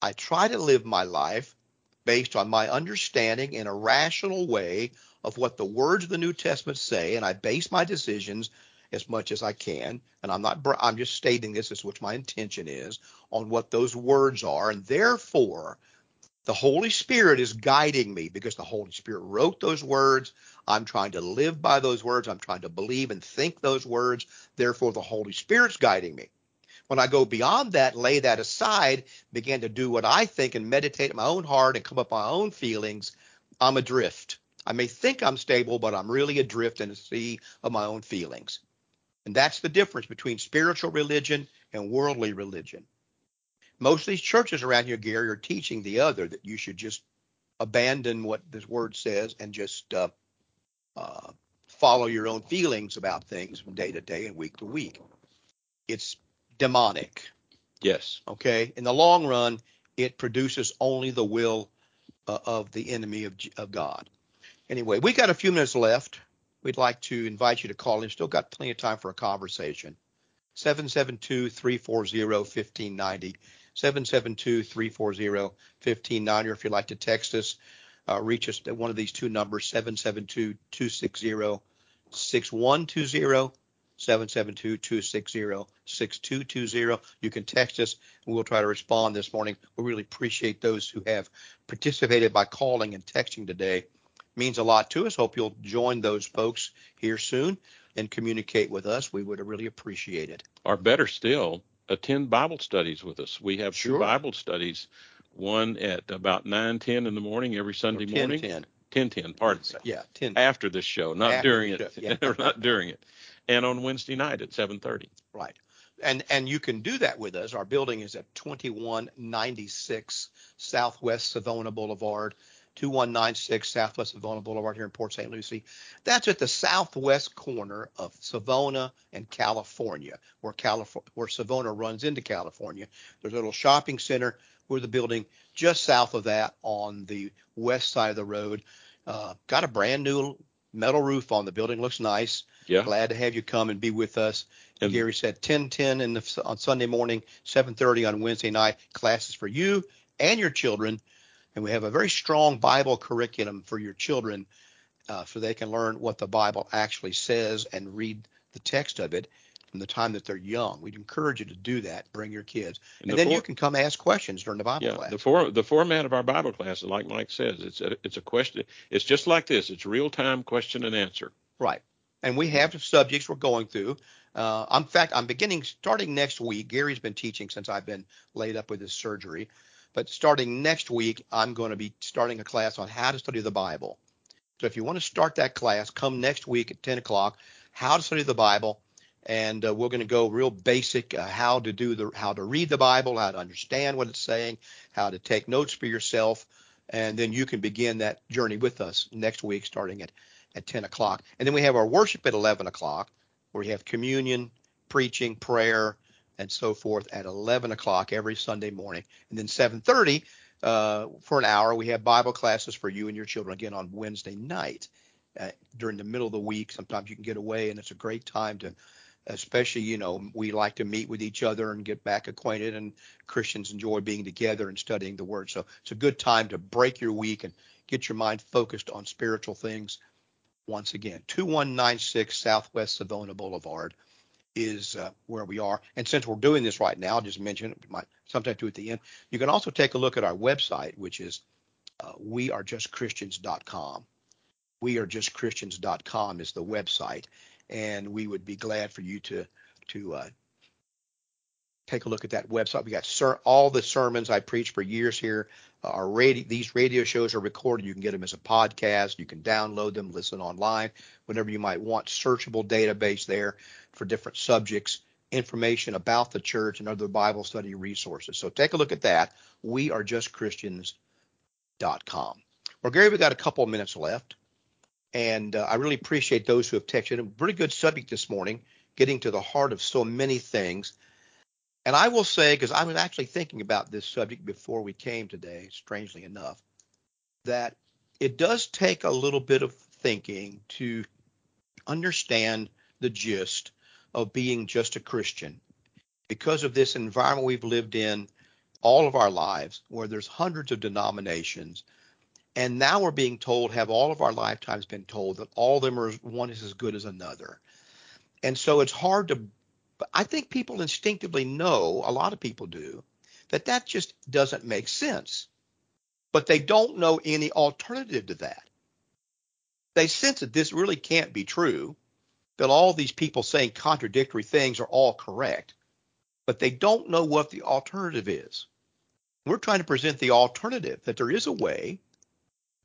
I try to live my life based on my understanding in a rational way of what the words of the New Testament say, and I base my decisions as much as I can, and I'm not I'm just stating this as what my intention is on what those words are, and therefore the Holy Spirit is guiding me because the Holy Spirit wrote those words. I'm trying to live by those words. I'm trying to believe and think those words. Therefore, the Holy Spirit's guiding me. When I go beyond that, lay that aside, begin to do what I think and meditate in my own heart and come up with my own feelings, I'm adrift. I may think I'm stable, but I'm really adrift in a sea of my own feelings. And that's the difference between spiritual religion and worldly religion. Most of these churches around here, Gary, are teaching the other that you should just abandon what this word says and just uh, uh, follow your own feelings about things from day to day and week to week. It's demonic. Yes. Okay. In the long run, it produces only the will uh, of the enemy of, of God. Anyway, we got a few minutes left we'd like to invite you to call in. Still got plenty of time for a conversation. 772 340 1590. 772 340 1590. Or if you'd like to text us, uh, reach us at one of these two numbers 772 260 6120. 772-260-6220. You can text us and we'll try to respond this morning. We really appreciate those who have participated by calling and texting today means a lot to us. Hope you'll join those folks here soon and communicate with us. We would really appreciate it. Or better still, attend Bible studies with us. We have Sure. two Bible studies, one at about 9, 10 in the morning every Sunday 10, morning. 10. 10, 10, pardon me. Yeah, 10. After the show, not After during it. show, yeah. not during it. And on Wednesday night at 7:30. Right. And and you can do that with us. Our building is at 2196 Southwest Savona Boulevard, 2196 Southwest Savona Boulevard here in Port St. Lucie. That's at the southwest corner of Savona and California, where California where Savona runs into California. There's a little shopping center. We're the building just south of that on the west side of the road. Uh, got a brand new metal roof on the building. Looks nice. Yeah. Glad to have you come and be with us. And- Gary said 10:10 in the, on Sunday morning, 7:30 on Wednesday night. Classes for you and your children, and we have a very strong Bible curriculum for your children, uh, so they can learn what the Bible actually says and read the text of it from the time that they're young. We'd encourage you to do that. Bring your kids, and, the then you can come ask questions during the Bible Yeah, class. the for the format of our Bible class, like Mike says, it's a, it's a question. It's just like this. It's real time question and answer. Right. And we have subjects we're going through. Uh, in fact, I'm beginning starting next week. Gary's been teaching since I've been laid up with his surgery. But starting next week, I'm going to be starting a class on how to study the Bible. So if you want to start that class, come next week at 10 o'clock. How to study the Bible, and uh, we're going to go real basic uh, how to do the how to read the Bible, how to understand what it's saying, how to take notes for yourself, and then you can begin that journey with us next week, starting at at 10 o'clock. And then we have our worship at 11 o'clock, where we have communion, preaching, prayer, and so forth at 11 o'clock every Sunday morning. And then 7:30 uh, for an hour, we have Bible classes for you and your children again on Wednesday night uh, during the middle of the week. Sometimes you can get away, and it's a great time to. Especially, you know, we like to meet with each other and get back acquainted, and Christians enjoy being together and studying the Word. So it's a good time to break your week and get your mind focused on spiritual things once again 2196 southwest savona boulevard is uh, where we are. And since we're doing this right now i'll just mention it might sometime do at the end you can also take a look at our website which is uh, wearejustchristians.com wearejustchristians.com is the website and we would be glad for you to to uh, take a look at that website. We got ser- all the sermons i preached for years here our radio these radio shows are recorded. You can get them as a podcast. You can download them listen online whenever you might want. Searchable database there for different subjects information about the church and other bible study resources. So take a look at that. We are just christians.com well gary we've got a couple of minutes left and uh, i really appreciate those who have texted a pretty good subject this morning getting to the heart of so many things. And I will say, because I was actually thinking about this subject before we came today, strangely enough, that it does take a little bit of thinking to understand the gist of being just a Christian. Because of this environment we've lived in all of our lives, where there's hundreds of denominations, and now we're being told, have all of our lifetimes been told that all of them are one is as good as another. And so it's hard to I think people instinctively know, a lot of people do, that that just doesn't make sense. But they don't know any alternative to that. They sense that this really can't be true, that all these people saying contradictory things are all correct, but they don't know what the alternative is. We're trying to present the alternative that there is a way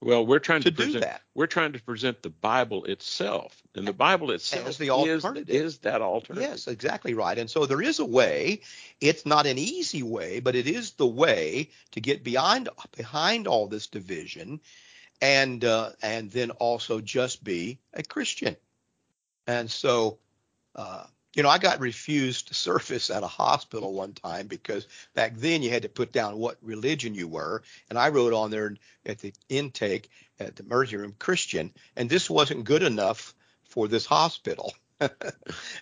Well, we're trying to to, do present that. we're trying to present the Bible itself, and the Bible itself As the is, alternative. is that alternative. Yes, exactly right. And so there is a way. It's not an easy way, but it is the way to get behind behind all this division, and uh, and then also just be a Christian. And so, uh, you know, I got refused service at a hospital one time because back then you had to put down what religion you were, and I wrote on there at the intake at the emergency room Christian, and this wasn't good enough for this hospital.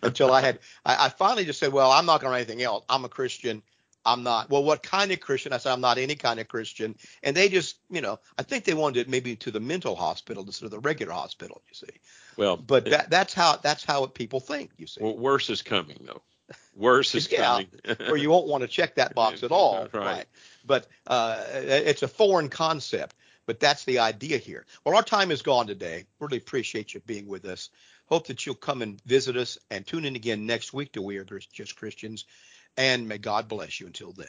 until I had I, I finally just said, well, I'm not going to write anything else. I'm a Christian. I'm not. Well, what kind of Christian? I said, I'm not any kind of Christian. And they just, you know, I think they wanted it maybe to the mental hospital instead of the regular hospital. You see, Well, but that that's how that's how people think. You see, well, worse is coming though. Worse is Yeah, coming. where you won't want to check that box at all. Right. But uh, it's a foreign concept. But that's the idea here. Well, our time is gone today. Really appreciate you being with us. Hope that you'll come and visit us and tune in again next week to We Are Just Christians. And may God bless you until then.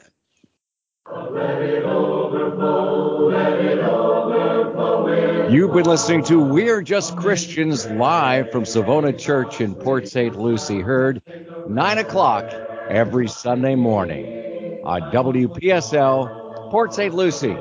You've been listening to We're Just Christians live from Savona Church in Port St. Lucie, heard 9 o'clock every Sunday morning on WPSL Port St. Lucie.